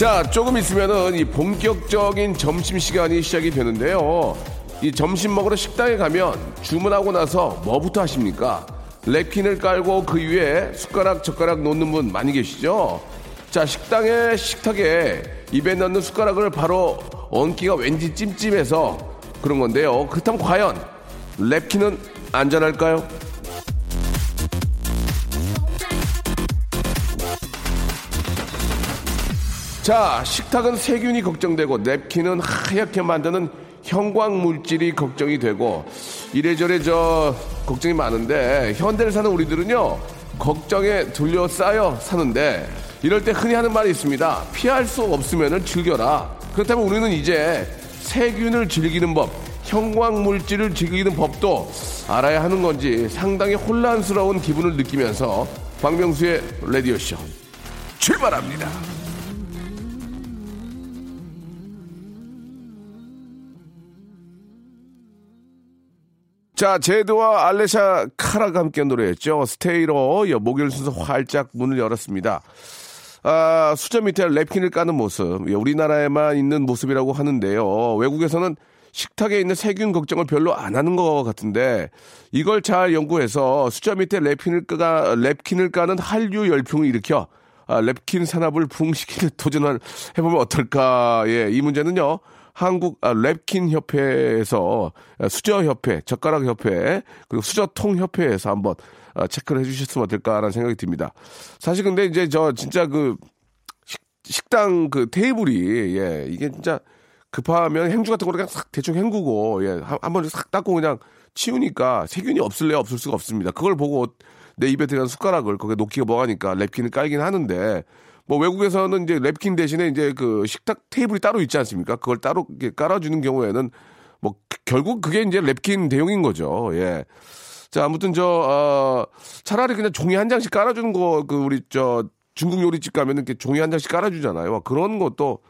자, 조금 있으면은 이 본격적인 점심 시간이 시작이 되는데요. 이 점심 먹으러 식당에 가면 주문하고 나서 뭐부터 하십니까? 랩킨을 깔고 그 위에 숟가락 젓가락 놓는 분 많이 계시죠? 자, 식당의 식탁에 입에 넣는 숟가락을 바로 얹기가 왠지 찜찜해서 그런 건데요. 그렇다면 과연 랩킨은 안전할까요? 자, 식탁은 세균이 걱정되고 냅킨은 하얗게 만드는 형광 물질이 걱정이 되고 이래저래 저 걱정이 많은데 현대를 사는 우리들은요 걱정에 둘러싸여 사는데 이럴 때 흔히 하는 말이 있습니다. 피할 수 없으면 즐겨라. 그렇다면 우리는 이제 세균을 즐기는 법, 형광 물질을 즐기는 법도 알아야 하는 건지 상당히 혼란스러운 기분을 느끼면서 박명수의 라디오 쇼 출발합니다. 자, 제드와 알레샤 카라가 함께 노래했죠. 스테이로 목요일 순서 활짝 문을 열었습니다. 아, 수저 밑에 랩킨을 까는 모습. 예, 우리나라에만 있는 모습이라고 하는데요. 외국에서는 식탁에 있는 세균 걱정을 별로 안 하는 것 같은데 이걸 잘 연구해서 수저 밑에 랩킨을 까, 랩킨을 까는 한류 열풍을 일으켜 아, 랩킨 산업을 부흥시키는 도전을 해보면 어떨까. 예, 이 문제는요. 한국 아, 랩킨 협회에서 아, 수저 협회, 젓가락 협회 그리고 수저통 협회에서 한번 아, 체크를 해주셨으면 어떨까라는 생각이 듭니다. 사실 근데 이제 저 진짜 그 식, 식당 그 테이블이 예 이게 진짜 급하면 행주 같은 거를 그냥 싹 대충 헹구고 예한번싹 닦고 그냥 치우니까 세균이 없을래야 없을 수가 없습니다. 그걸 보고 내 입에 들어간 숟가락을 거기에 놓기가 뭐하니까 랩킨을 깔긴 하는데 뭐 외국에서는 이제 랩킨 대신에 이제 그 식탁 테이블이 따로 있지 않습니까? 그걸 따로 깔아주는 경우에는 뭐 결국 그게 이제 랩킨 대용인 거죠. 예. 자 아무튼 저 어, 차라리 그냥 종이 한 장씩 깔아주는 거 그 우리 저 중국 요리집 가면은 이렇게 종이 한 장씩 깔아주잖아요. 그런 것도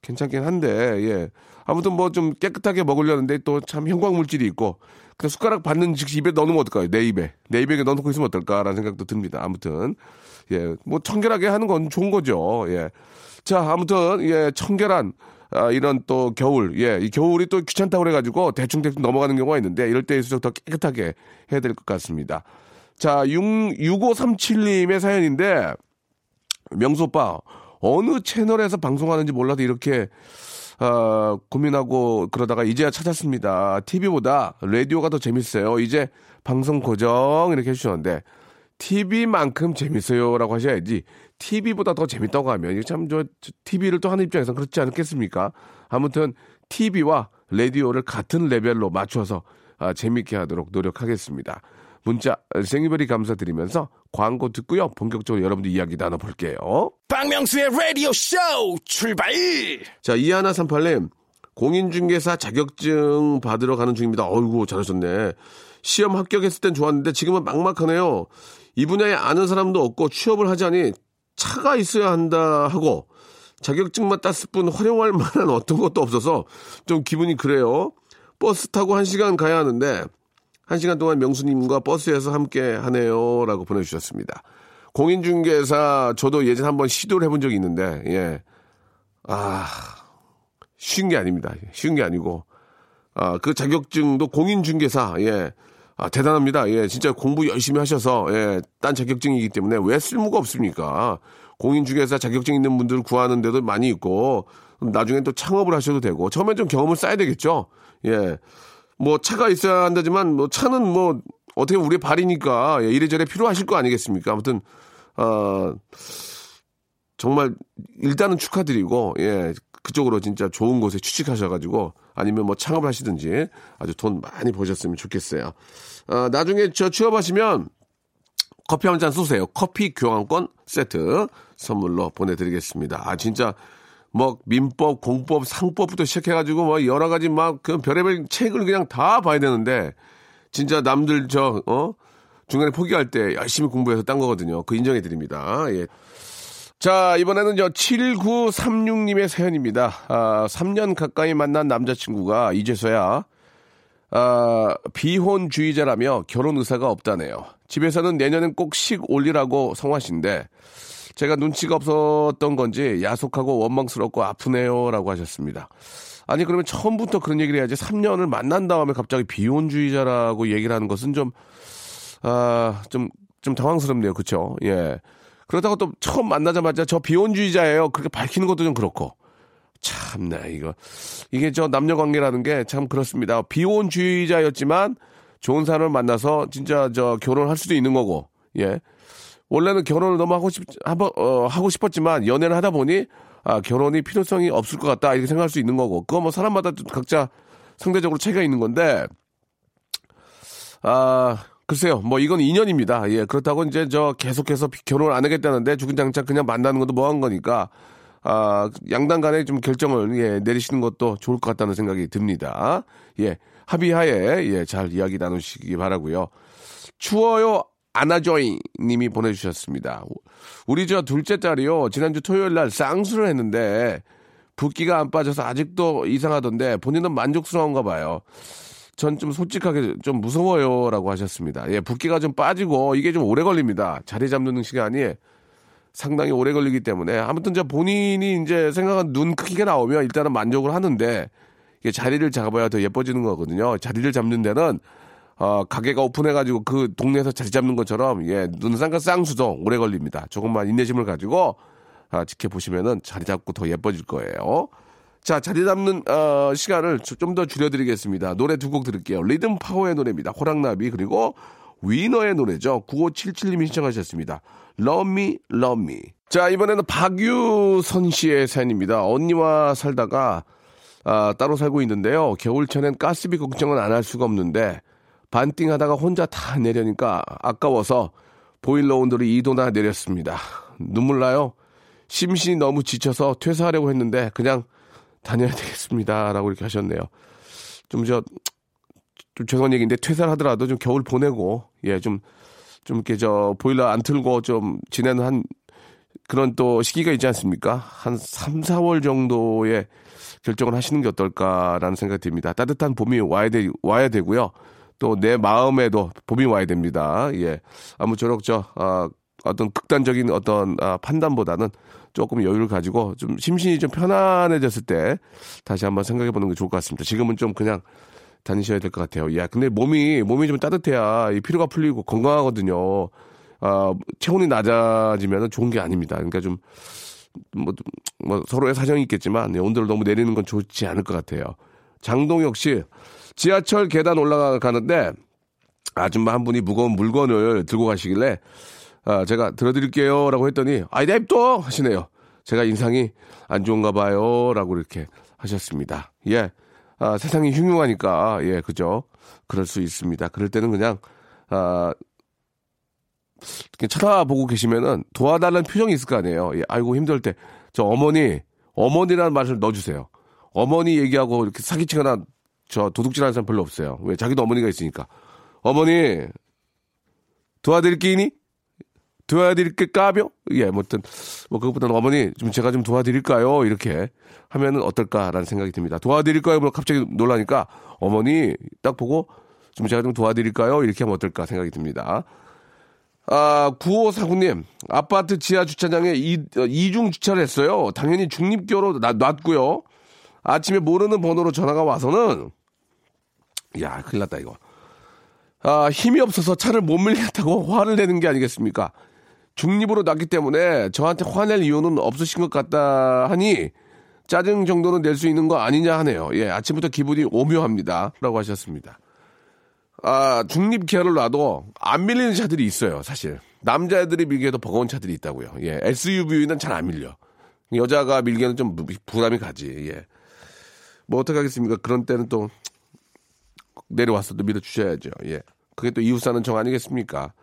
괜찮긴 한데 예. 아무튼 뭐 좀 깨끗하게 먹으려는데 또 참 형광 물질이 있고 그 숟가락 받는 즉시 입에 넣으면 어떨까요? 내 입에 내 입에 넣어놓고 있으면 어떨까라는 생각도 듭니다. 아무튼 예, 뭐 청결하게 하는 건 좋은 거죠. 예. 자, 아무튼 예, 청결한 아, 이런 또 겨울, 예, 이 겨울이 또 귀찮다고 그래가지고 대충대충 넘어가는 경우가 있는데 이럴 때일수록 더 깨끗하게 해야 될 것 같습니다. 자, 6, 6537님의 사연인데 명수 오빠 어느 채널에서 방송하는지 몰라도 이렇게 어, 고민하고 그러다가 이제야 찾았습니다. TV보다 라디오가 더 재밌어요. 이제 방송 고정 이렇게 해주셨는데 TV만큼 재밌어요라고 하셔야지 TV보다 더 재밌다고 하면 이게 참저 TV를 또 하는 입장에서 그렇지 않겠습니까? 아무튼 TV와 라디오를 같은 레벨로 맞춰서 아, 재밌게 하도록 노력하겠습니다. 문자 생일베리 감사드리면서 광고 듣고요. 본격적으로 여러분들 이야기 나눠볼게요. 박명수의 라디오 쇼 출발! 자, 이하나 38님. 공인중개사 자격증 받으러 가는 중입니다. 어이구, 잘하셨네. 시험 합격했을 땐 좋았는데 지금은 막막하네요. 이 분야에 아는 사람도 없고 취업을 하자니 차가 있어야 한다 하고 자격증만 땄을 뿐 활용할 만한 어떤 것도 없어서 좀 기분이 그래요. 버스 타고 한 시간 가야 하는데 한 시간 동안 명수님과 버스에서 함께 하네요. 라고 보내주셨습니다. 공인중개사 저도 예전 한번 시도를 해본 적이 있는데, 예. 아, 쉬운 게 아닙니다. 쉬운 게 아니고, 아, 그 자격증도 공인중개사, 예. 아, 대단합니다. 예, 진짜 공부 열심히 하셔서, 예, 딴 자격증이기 때문에 왜 쓸모가 없습니까? 공인중개사 자격증 있는 분들 구하는 데도 많이 있고, 나중에 또 창업을 하셔도 되고, 처음엔 좀 경험을 쌓아야 되겠죠? 예. 뭐 차가 있어야 한다지만, 뭐 차는 뭐, 어떻게 우리의 발이니까, 예, 이래저래 필요하실 거 아니겠습니까? 아무튼, 어, 정말, 일단은 축하드리고, 예, 그쪽으로 진짜 좋은 곳에 취직하셔가지고, 아니면 뭐 창업을 하시든지 아주 돈 많이 버셨으면 좋겠어요. 아, 나중에 저 취업하시면 커피 한 잔 쏘세요. 커피 교환권 세트 선물로 보내드리겠습니다. 아, 진짜, 뭐, 민법, 공법, 상법부터 시작해가지고, 뭐, 여러 가지 막, 그 별의별 책을 그냥 다 봐야 되는데, 진짜 남들 저, 어? 중간에 포기할 때 열심히 공부해서 딴 거거든요. 그 인정해 드립니다. 예. 자, 이번에는 저 7936님의 사연입니다. 아, 3년 가까이 만난 남자친구가 이제서야 아, 비혼주의자라며 결혼 의사가 없다네요. 집에서는 내년엔 꼭 식 올리라고 성화신데 제가 눈치가 없었던 건지 야속하고 원망스럽고 아프네요라고 하셨습니다. 아니 그러면 처음부터 그런 얘기를 해야지 3년을 만난 다음에 갑자기 비혼주의자라고 얘기를 하는 것은 좀 아, 좀, 좀 당황스럽네요. 그쵸? 예. 그렇다고 또 처음 만나자마자 저 비혼주의자예요. 그렇게 밝히는 것도 좀 그렇고. 참나, 이거. 이게 저 남녀 관계라는 게 참 그렇습니다. 비혼주의자였지만 좋은 사람을 만나서 진짜 저 결혼할 수도 있는 거고, 예. 원래는 결혼을 너무 하고 싶, 한번, 어, 하고 싶었지만 연애를 하다 보니 아, 결혼이 필요성이 없을 것 같다. 이렇게 생각할 수 있는 거고. 그거 뭐 사람마다 각자 상대적으로 차이가 있는 건데, 아, 글쎄요. 뭐 이건 인연입니다. 예. 그렇다고 이제 저 계속해서 결혼을 안 하겠다는데 주근장창 그냥 만나는 것도 뭐한 거니까 아, 양당 간에 좀 결정을 예, 내리시는 것도 좋을 것 같다는 생각이 듭니다. 예. 합의하에 예, 잘 이야기 나누시기 바라고요. 추워요 아나조이 님이 보내주셨습니다. 우리 저 둘째 딸이요. 지난주 토요일 날 쌍수를 했는데 붓기가 안 빠져서 아직도 이상하던데 본인은 만족스러운가 봐요. 전 좀 솔직하게 좀 무서워요 라고 하셨습니다. 예, 붓기가 좀 빠지고 이게 좀 오래 걸립니다. 자리 잡는 시간이 상당히 오래 걸리기 때문에 아무튼 저 본인이 이제 생각한 눈 크기가 나오면 일단은 만족을 하는데 이게 자리를 잡아야 더 예뻐지는 거거든요. 자리를 잡는 데는 어, 가게가 오픈해가지고 그 동네에서 자리 잡는 것처럼 예, 눈상과 쌍수도 오래 걸립니다. 조금만 인내심을 가지고 아, 지켜보시면은 자리 잡고 더 예뻐질 거예요. 자, 자리 잡는 어, 시간을 좀 더 줄여드리겠습니다. 노래 두 곡 들을게요. 리듬 파워의 노래입니다. 호랑나비 그리고 위너의 노래죠. 9577님이 신청하셨습니다. Love Me, Love Me. 자, 이번에는 박유선 씨의 사연입니다. 언니와 살다가 아, 따로 살고 있는데요. 겨울철엔 가스비 걱정은 안 할 수가 없는데 반띵하다가 혼자 다 내려니까 아까워서 보일러 온도를 2도나 내렸습니다. 눈물 나요. 심신이 너무 지쳐서 퇴사하려고 했는데 그냥 다녀야 되겠습니다. 라고 이렇게 하셨네요. 좀 저, 좀 죄송한 얘기인데 퇴사를 하더라도 좀 겨울 보내고, 예, 좀, 좀 이렇게 저 보일러 안 틀고 좀 지내는 한 그런 또 시기가 있지 않습니까? 한 3, 4월 정도의 결정을 하시는 게 어떨까라는 생각이 듭니다. 따뜻한 봄이 와야 돼, 와야 되고요. 또 내 마음에도 봄이 와야 됩니다. 예. 아무쪼록 저, 아, 어떤 극단적인 어떤 아, 판단보다는 조금 여유를 가지고 좀 심신이 좀 편안해졌을 때 다시 한번 생각해 보는 게 좋을 것 같습니다. 지금은 좀 그냥 다니셔야 될 것 같아요. 야, 근데 몸이 몸이 좀 따뜻해야 이 피로가 풀리고 건강하거든요. 아, 체온이 낮아지면 좋은 게 아닙니다. 그러니까 좀 뭐, 뭐 서로의 사정이 있겠지만 네, 온도를 너무 내리는 건 좋지 않을 것 같아요. 장동혁 씨 지하철 계단 올라가는데 아줌마 한 분이 무거운 물건을 들고 가시길래 아, 제가 들어드릴게요라고 했더니 아이 냅둬 하시네요. 제가 인상이 안 좋은가 봐요라고 이렇게 하셨습니다. 예, 아, 세상이 흉흉하니까 예, 그죠? 그럴 수 있습니다. 그럴 때는 그냥 아, 쳐다보고 계시면은 도와달라는 표정이 있을 거 아니에요. 예, 아이고 힘들 때 저 어머니 어머니라는 말을 넣어주세요. 어머니 얘기하고 이렇게 사기치거나 저 도둑질하는 사람 별로 없어요. 왜 자기도 어머니가 있으니까 어머니 도와드릴 게이니? 도와드릴까요? 예, 뭐든 뭐 그것보다는 어머니 좀 제가 좀 도와드릴까요? 이렇게 하면은 어떨까라는 생각이 듭니다. 도와드릴까요? 뭐 갑자기 놀라니까 어머니 딱 보고 좀 제가 좀 도와드릴까요? 이렇게 하면 어떨까 생각이 듭니다. 아, 9549님, 아파트 지하 주차장에 이, 이중 주차를 했어요. 당연히 중립교로 놔, 놨고요. 아침에 모르는 번호로 전화가 와서는, 야, 큰일 났다, 이거. 아, 힘이 없어서 차를 못 밀겠다고 화를 내는 게 아니겠습니까? 중립으로 놨기 때문에 저한테 화낼 이유는 없으신 것 같다 하니 짜증 정도는 낼 수 있는 거 아니냐 하네요. 예, 아침부터 기분이 오묘합니다. 라고 하셨습니다. 아, 중립 기아를 놔도 안 밀리는 차들이 있어요, 사실. 남자애들이 밀기에도 버거운 차들이 있다고요. 예, SUV는 잘 안 밀려. 여자가 밀기에는 좀 부담이 가지, 예. 뭐 어떡하겠습니까? 그런 때는 또 내려와서 도 밀어주셔야죠. 예. 그게 또 이웃 사는 정 아니겠습니까?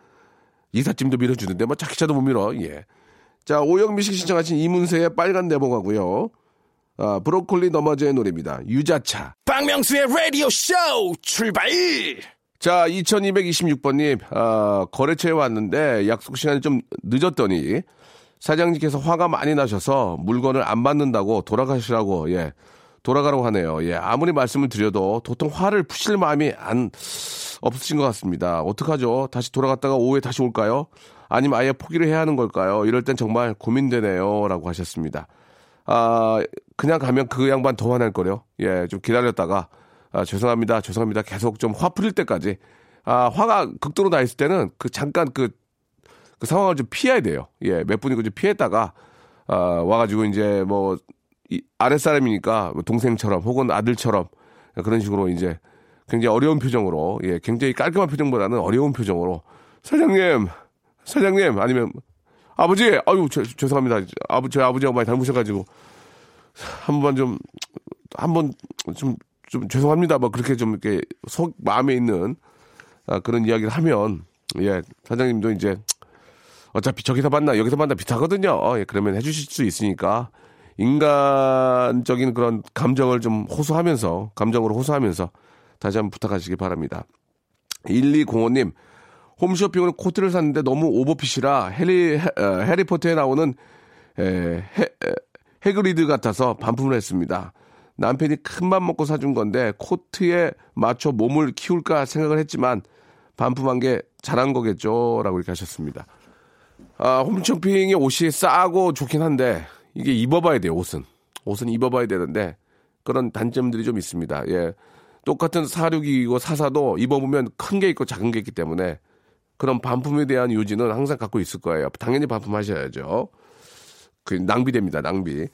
이삿짐도 밀어주는데 뭐 자기차도 못 밀어. 예. 자 오영미 씨 신청하신 이문세의 빨간 내복하고요. 아, 브로콜리 너머저의 노래입니다. 유자차. 박명수의 라디오 쇼 출발! 자, 2226번님, 아, 거래처에 왔는데 약속 시간이 좀 늦었더니 사장님께서 화가 많이 나셔서 물건을 안 받는다고 돌아가시라고, 예, 돌아가라고 하네요. 예, 아무리 말씀을 드려도 도통 화를 푸실 마음이 안, 없으신 것 같습니다. 어떡하죠? 다시 돌아갔다가 오후에 다시 올까요? 아니면 아예 포기를 해야 하는 걸까요? 이럴 땐 정말 고민되네요. 라고 하셨습니다. 아, 그냥 가면 그 양반 더 화날 거요. 예, 좀 기다렸다가, 아, 죄송합니다. 죄송합니다. 계속 좀 화 풀릴 때까지. 아, 화가 극도로 나 있을 때는 그 잠깐 그, 그 상황을 좀 피해야 돼요. 예, 몇 분이고 좀 피했다가, 아, 와가지고 이제 뭐, 이 아랫사람이니까 뭐 동생처럼 혹은 아들처럼 그런 식으로 이제 굉장히 어려운 표정으로, 예, 굉장히 깔끔한 표정보다는 어려운 표정으로 사장님, 사장님, 아니면 아버지, 아유, 저, 죄송합니다. 아버, 저희 아버지가 많이 잘못해가지고, 한번 좀, 한번 좀, 좀 죄송합니다. 뭐 그렇게 좀 이렇게 속, 마음에 있는 아, 그런 이야기를 하면, 예, 사장님도 이제, 어차피 저기서 만나, 여기서 만나 비슷하거든요. 어, 예, 그러면 해주실 수 있으니까, 인간적인 그런 감정을 좀 호소하면서, 감정으로 호소하면서, 다시 한번 부탁하시기 바랍니다. 1205님, 홈쇼핑으로 코트를 샀는데 너무 오버핏이라 해리, 어, 해리포터에 나오는 에, 해, 에, 해그리드 같아서 반품을 했습니다. 남편이 큰맘 먹고 사준 건데 코트에 맞춰 몸을 키울까 생각을 했지만 반품한 게 잘한 거겠죠. 라고 이렇게 하셨습니다. 아, 홈쇼핑의 옷이 싸고 좋긴 한데 이게 입어봐야 돼요, 옷은. 옷은 입어봐야 되는데 그런 단점들이 좀 있습니다. 예. 똑같은 사륙이고 사사도 입어보면 큰 게 있고 작은 게 있기 때문에 그런 반품에 대한 요지는 항상 갖고 있을 거예요. 당연히 반품하셔야죠. 그 낭비됩니다, 낭비.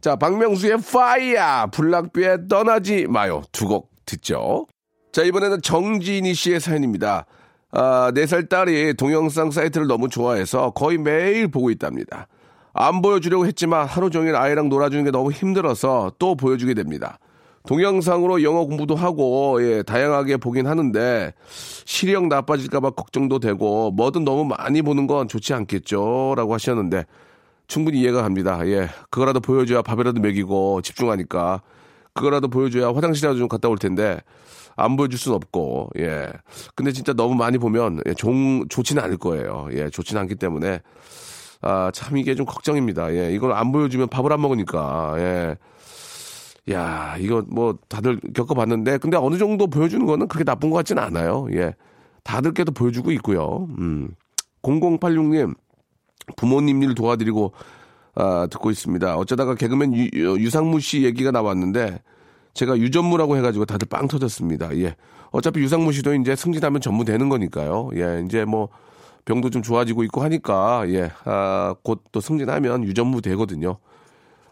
자, 박명수의 파이야 블락비에 떠나지 마요. 두 곡 듣죠. 자, 이번에는 정진희 씨의 사연입니다. 아, 4살 딸이 동영상 사이트를 너무 좋아해서 거의 매일 보고 있답니다. 안 보여주려고 했지만 하루 종일 아이랑 놀아주는 게 너무 힘들어서 또 보여주게 됩니다. 동영상으로 영어 공부도 하고 예, 다양하게 보긴 하는데 시력 나빠질까봐 걱정도 되고 뭐든 너무 많이 보는 건 좋지 않겠죠라고 하셨는데 충분히 이해가 갑니다. 예, 그거라도 보여줘야 밥이라도 먹이고 집중하니까 그거라도 보여줘야 화장실이라도 좀 갔다 올 텐데 안 보여줄 순 없고 예. 근데 진짜 너무 많이 보면 예, 종 좋지는 않을 거예요. 예, 좋지는 않기 때문에 아 참 이게 좀 걱정입니다. 예, 이걸 안 보여주면 밥을 안 먹으니까 예. 야, 이거 뭐 다들 겪어봤는데, 근데 어느 정도 보여주는 거는 그렇게 나쁜 것 같지는 않아요. 예. 다들께도 보여주고 있고요. 음. 0086님, 부모님 일 도와드리고, 아, 듣고 있습니다. 어쩌다가 개그맨 유, 유상무 씨 얘기가 나왔는데, 제가 유전무라고 해가지고 다들 빵 터졌습니다. 예. 어차피 유상무 씨도 이제 승진하면 전무 되는 거니까요. 예. 이제 뭐, 병도 좀 좋아지고 있고 하니까, 예. 아, 곧 또 승진하면 유전무 되거든요.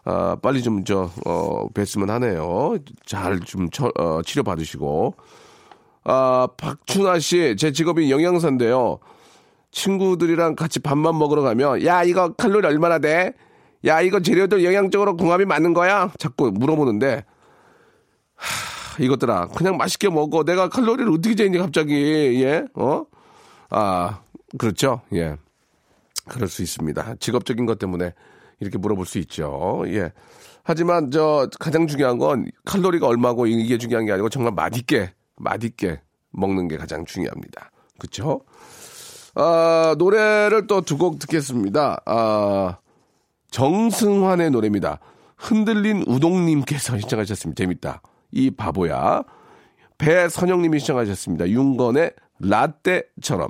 아, 빨리 좀, 저, 어, 뵀으면 하네요. 잘좀 어, 치료받으시고. 아, 박춘아 씨, 제 직업이 영양사인데요. 친구들이랑 같이 밥만 먹으러 가면, 야, 이거 칼로리 얼마나 돼? 야, 이거 재료들 영양적으로 궁합이 맞는 거야? 자꾸 물어보는데, 하, 이것들아, 그냥 맛있게 먹어. 내가 칼로리를 어떻게 재니, 갑자기, 예? 어? 아, 그렇죠. 예. 그럴 수 있습니다. 직업적인 것 때문에 이렇게 물어볼 수 있죠. 예. 하지만 저 가장 중요한 건 칼로리가 얼마고 이게 중요한 게 아니고 정말 맛있게 맛있게 먹는 게 가장 중요합니다. 그렇죠? 아, 노래를 또 두 곡 듣겠습니다. 아, 정승환의 노래입니다. 흔들린 우동님께서 신청하셨습니다. 재밌다. 이 바보야. 배선영님이 신청하셨습니다. 윤건의 라떼처럼.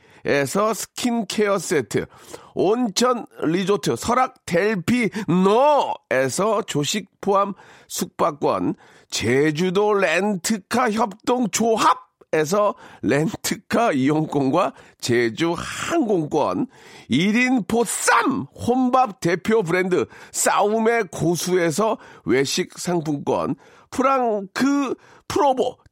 Be에서 스킨케어 세트, 온천 리조트 설악 델피노에서 조식 포함 숙박권, 제주도 렌트카 협동 조합 에서 렌트카 이용권과 제주 항공권, 1인 보쌈 혼밥 대표 브랜드 싸움의 고수에서 외식 상품권, 프랑크 프로보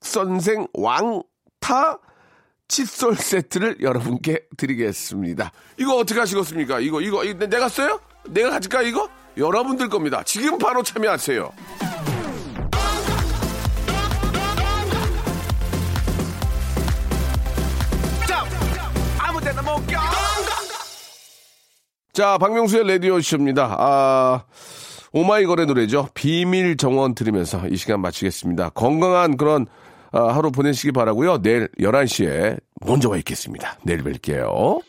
선생 왕타 칫솔 세트를 여러분께 드리겠습니다. 이거 어떻게 하시겠습니까? 이거, 이거, 이거 내가 써요? 내가 가질까, 이거? 여러분들 겁니다. 지금 바로 참여하세요. 자, 박명수의 라디오쇼입니다. 아, 오마이걸의 노래죠. 비밀 정원 들으면서 이 시간 마치겠습니다. 건강한 그런 아, 하루 보내시기 바라고요. 내일 11시에 먼저 와 있겠습니다. 내일 뵐게요.